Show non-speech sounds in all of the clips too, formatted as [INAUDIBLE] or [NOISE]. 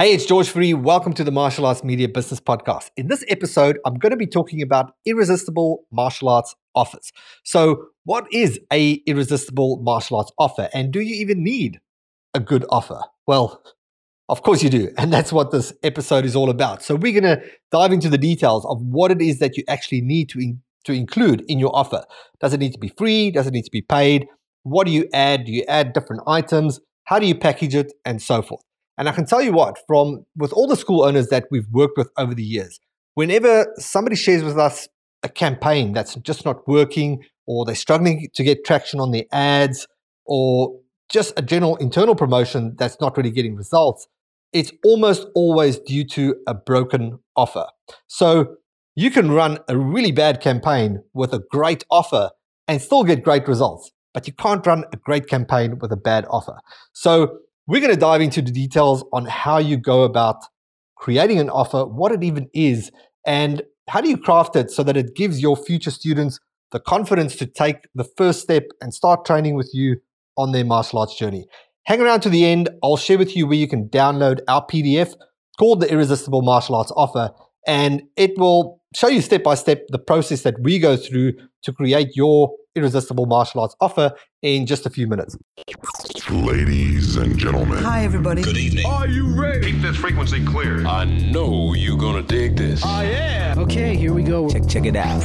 Hey, it's George Fourie. Welcome to the Martial Arts Media Business Podcast. In this episode, I'm going to be talking about irresistible martial arts offers. So, what is a irresistible martial arts offer and do you even need a good offer? Well, of course you do. And [LAUGHS] that's what this episode is all about. So, we're going to dive into the details of what it is that you actually need to in, to include in your offer. Does it need to be free? Does it need to be paid? What do you add? Do you add different items? How do you package it and so forth? And I can tell you what, from with all the school owners that we've worked with over the years, whenever somebody shares with us a campaign that's just not working, or they're struggling to get traction on their ads, or just a general internal promotion that's not really getting results, it's almost always due to a broken offer. So you can run a really bad campaign with a great offer and still get great results, but you can't run a great campaign with a bad offer. So we're going to dive into the details on how you go about creating an offer, what it even is, and how do you craft it so that it gives your future students the confidence to take the first step and start training with you on their martial arts journey. Hang around to the end. I'll share with you where you can download our PDF called the Irresistible Martial Arts Offer, and it will show you step by step the process that we go through to create your irresistible martial arts offer in just a few minutes. Ladies and gentlemen. Hi, everybody. Good evening. Are you ready? Keep this frequency clear. I know you're gonna dig this. I am. Okay, here we go. Check, check it out.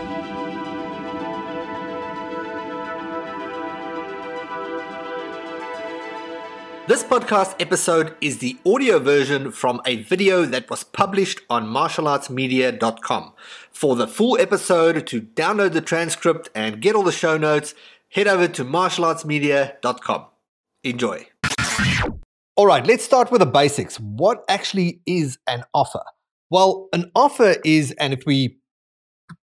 This podcast episode is the audio version from a video that was published on martialartsmedia.com. For the full episode, to download the transcript and get all the show notes, head over to martialartsmedia.com. Enjoy. All right, let's start with the basics. What actually is an offer? Well, an offer is, and if we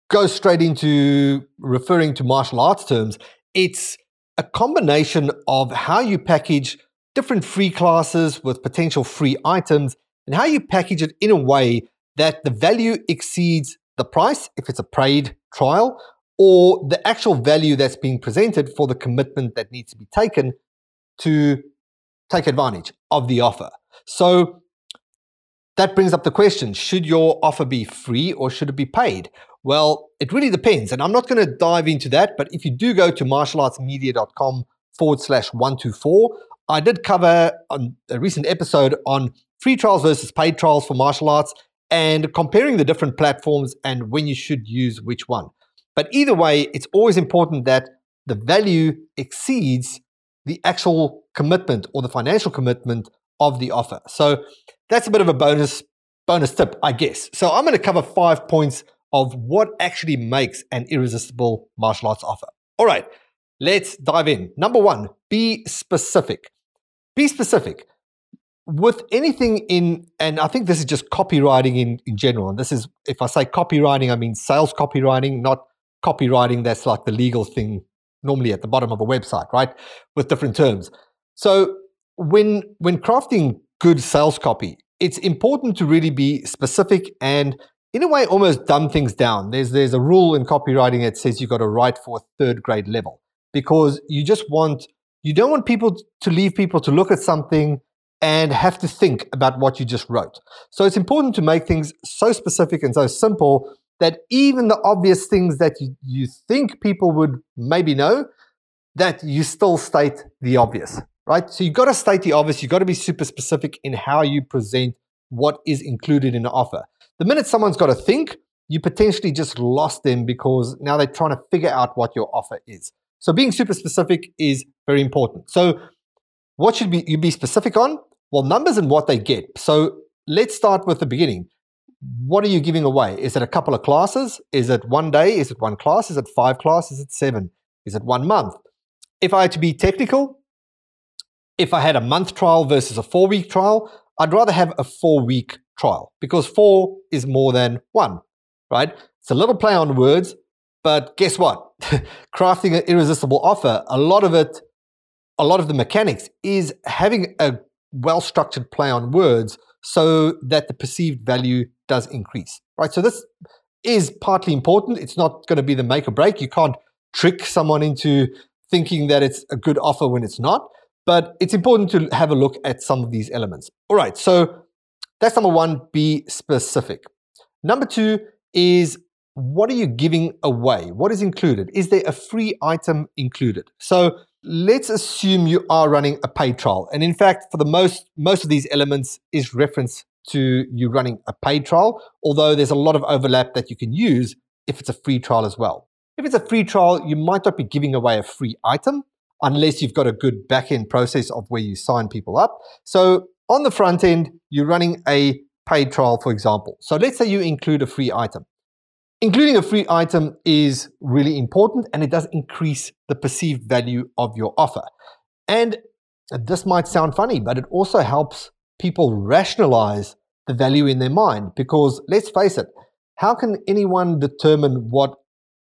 go straight into referring to martial arts terms, it's a combination of how you package different free classes with potential free items and how you package it in a way that the value exceeds the price if it's a paid trial or the actual value that's being presented for the commitment that needs to be taken to take advantage of the offer. So that brings up the question should your offer be free or should it be paid? Well, it really depends. And I'm not going to dive into that, but if you do go to martialartsmedia.com forward slash 124, I did cover on a recent episode on free trials versus paid trials for martial arts and comparing the different platforms and when you should use which one. But either way, it's always important that the value exceeds the actual commitment or the financial commitment of the offer. So that's a bit of a bonus bonus tip, I guess. So I'm going to cover 5 points of what actually makes an irresistible martial arts offer. All right, let's dive in. Number 1, be specific. Be specific. With anything in, and I think this is just copywriting in, in general. And this is, if I say copywriting, I mean sales copywriting, not copywriting that's like the legal thing normally at the bottom of a website, right? With different terms. So when when crafting good sales copy, it's important to really be specific and in a way almost dumb things down. There's there's a rule in copywriting that says you've got to write for a third grade level because you just want you don't want people to leave people to look at something and have to think about what you just wrote. So it's important to make things so specific and so simple that even the obvious things that you, you think people would maybe know, that you still state the obvious, right? So you've got to state the obvious. You've got to be super specific in how you present what is included in an offer. The minute someone's got to think, you potentially just lost them because now they're trying to figure out what your offer is. So being super specific is very important. So what should you be specific on? Well, numbers and what they get. So let's start with the beginning. What are you giving away? Is it a couple of classes? Is it one day? Is it one class? Is it five classes? Is it seven? Is it one month? If I had to be technical, if I had a month trial versus a four week trial, I'd rather have a four week trial because four is more than one, right? It's a little play on words, but guess what? [LAUGHS] Crafting an irresistible offer, a lot of it a lot of the mechanics is having a well structured play on words so that the perceived value does increase, right? So this is partly important. It's not going to be the make or break. You can't trick someone into thinking that it's a good offer when it's not, but it's important to have a look at some of these elements. All right, so that's number one, be specific. Number two is what are you giving away? What is included? Is there a free item included? So let's assume you are running a paid trial. And in fact, for the most most of these elements is reference to you running a paid trial, although there's a lot of overlap that you can use if it's a free trial as well. If it's a free trial, you might not be giving away a free item unless you've got a good back end process of where you sign people up. So on the front end, you're running a paid trial, for example. So let's say you include a free item. Including a free item is really important and it does increase the perceived value of your offer. And this might sound funny, but it also helps people rationalize the value in their mind because let's face it, how can anyone determine what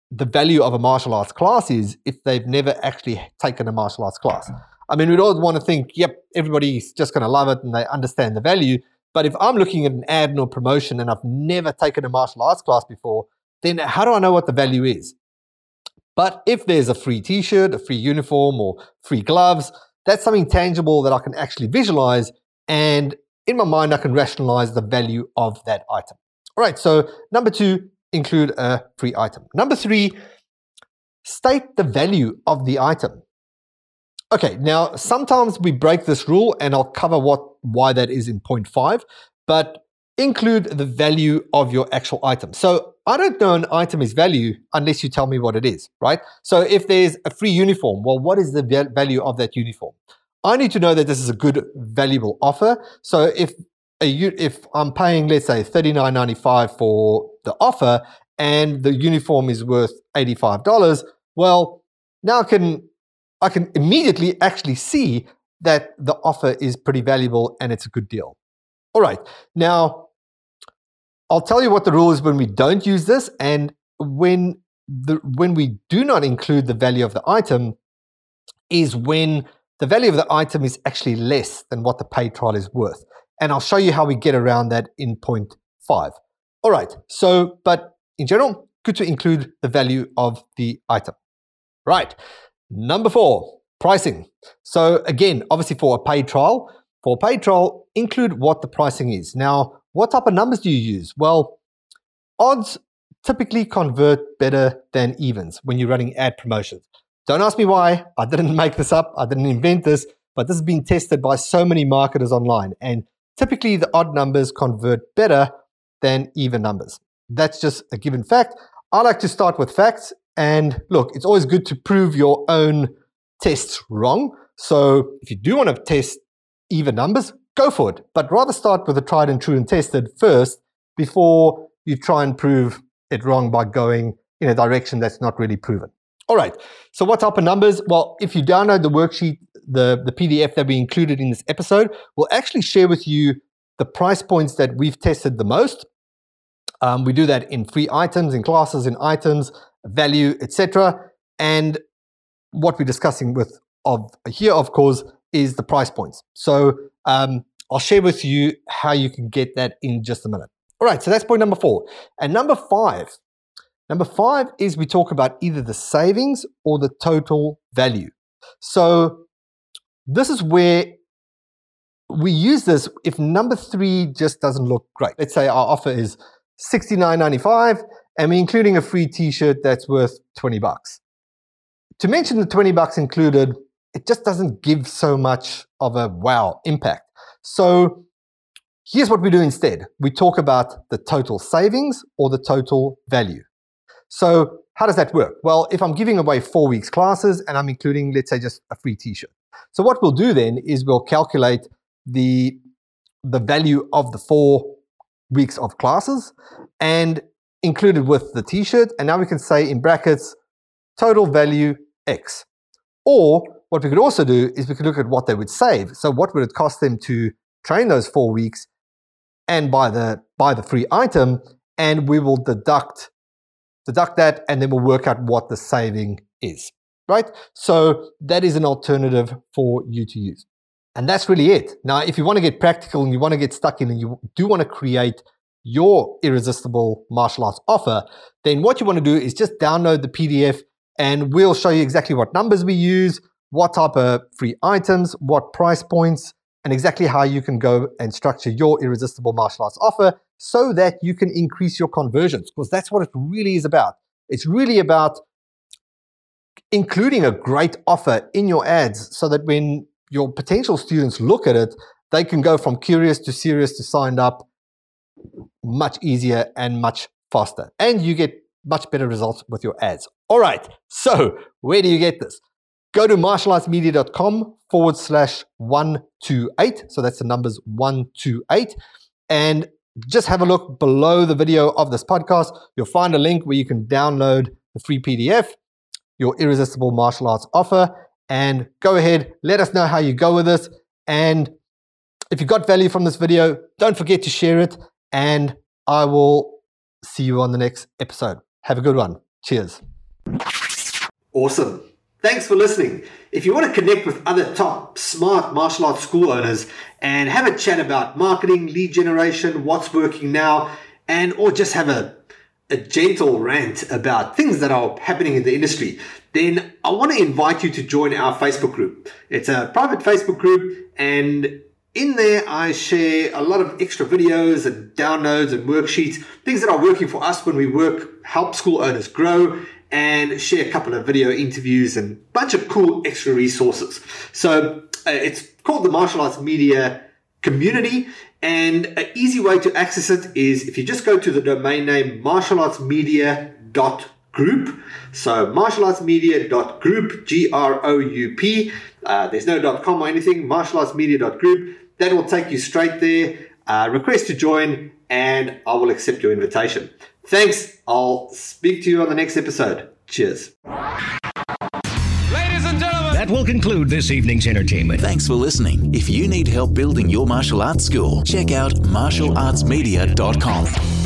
the value of a martial arts class is if they've never actually taken a martial arts class? I mean, we'd all want to think, yep, everybody's just going to love it and they understand the value. But if I'm looking at an ad or promotion and I've never taken a martial arts class before, then how do I know what the value is? But if there's a free t shirt, a free uniform, or free gloves, that's something tangible that I can actually visualize. And in my mind, I can rationalize the value of that item. All right, so number two, include a free item. Number three, state the value of the item. Okay, now sometimes we break this rule, and I'll cover what why that is in point five. But include the value of your actual item. So I don't know an item is value unless you tell me what it is, right? So if there's a free uniform, well, what is the value of that uniform? I need to know that this is a good, valuable offer. So if a, if I'm paying, let's say, $39.95 for the offer and the uniform is worth $85, well, now I can I can immediately actually see that the offer is pretty valuable and it's a good deal. All right. Now, I'll tell you what the rule is when we don't use this, and when the when we do not include the value of the item, is when the value of the item is actually less than what the paid trial is worth. And I'll show you how we get around that in point five. All right. So, but in general, good to include the value of the item. Right. Number four, pricing. So again, obviously for a paid trial, for a paid trial, include what the pricing is. Now, what type of numbers do you use? Well, odds typically convert better than evens when you're running ad promotions. Don't ask me why. I didn't [LAUGHS] make this up. I didn't invent this, but this has been tested by so many marketers online. And typically the odd numbers convert better than even numbers. That's just a given fact. I like to start with facts. And look, it's always good to prove your own tests wrong. So if you do want to test even numbers, go for it. But rather start with the tried and true and tested first before you try and prove it wrong by going in a direction that's not really proven. All right. So what type of numbers? Well, if you download the worksheet, the, the PDF that we included in this episode, we'll actually share with you the price points that we've tested the most. Um, we do that in free items, in classes, in items, value, etc. And what we're discussing with of here, of course, is the price points. So um, I'll share with you how you can get that in just a minute. All right, so that's point number four. And number five, number five is we talk about either the savings or the total value. So this is where we use this if number three just doesn't look great. Let's say our offer is $69.95 and we're including a free t-shirt that's worth 20 bucks. To mention the 20 bucks included, it just doesn't give so much of a wow impact. So here's what we do instead. We talk about the total savings or the total value. So how does that work? Well, if I'm giving away four weeks classes and I'm including, let's say, just a free t-shirt. So what we'll do then is we'll calculate the, the value of the four weeks of classes and included with the t-shirt. And now we can say in brackets, total value X. Or what we could also do is we could look at what they would save. So what would it cost them to train those four weeks and buy the buy the free item, and we will deduct deduct that, and then we'll work out what the saving is. right? So that is an alternative for you to use. And that's really it. Now, if you want to get practical and you want to get stuck in and you do want to create your irresistible martial arts offer, then what you want to do is just download the PDF and we'll show you exactly what numbers we use, what type of free items, what price points, and exactly how you can go and structure your irresistible martial arts offer so that you can increase your conversions because that's what it really is about. It's really about including a great offer in your ads so that when your potential students look at it, they can go from curious to serious to signed up much easier and much faster. And you get much better results with your ads. All right. So, where do you get this? Go to martialartsmedia.com forward slash 128. So that's the numbers 128. And just have a look below the video of this podcast. You'll find a link where you can download the free PDF, your irresistible martial arts offer, and go ahead, let us know how you go with this. And if you got value from this video, don't forget to share it. And I will see you on the next episode. Have a good one. Cheers. Awesome. Thanks for listening. If you want to connect with other top smart martial arts school owners and have a chat about marketing, lead generation, what's working now, and or just have a, a gentle rant about things that are happening in the industry, then I want to invite you to join our Facebook group. It's a private Facebook group and in there, I share a lot of extra videos and downloads and worksheets, things that are working for us when we work, help school owners grow, and share a couple of video interviews and a bunch of cool extra resources. So uh, it's called the Martial Arts Media Community. And an easy way to access it is if you just go to the domain name martialartsmedia.group. So martialartsmedia.group, G-R-O-U-P. Uh, there's no .com or anything, martialartsmedia.group. That will take you straight there. Uh, request to join and I will accept your invitation. Thanks. I'll speak to you on the next episode. Cheers. Ladies and gentlemen, that will conclude this evening's entertainment. Thanks for listening. If you need help building your martial arts school, check out martialartsmedia.com.